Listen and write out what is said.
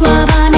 слова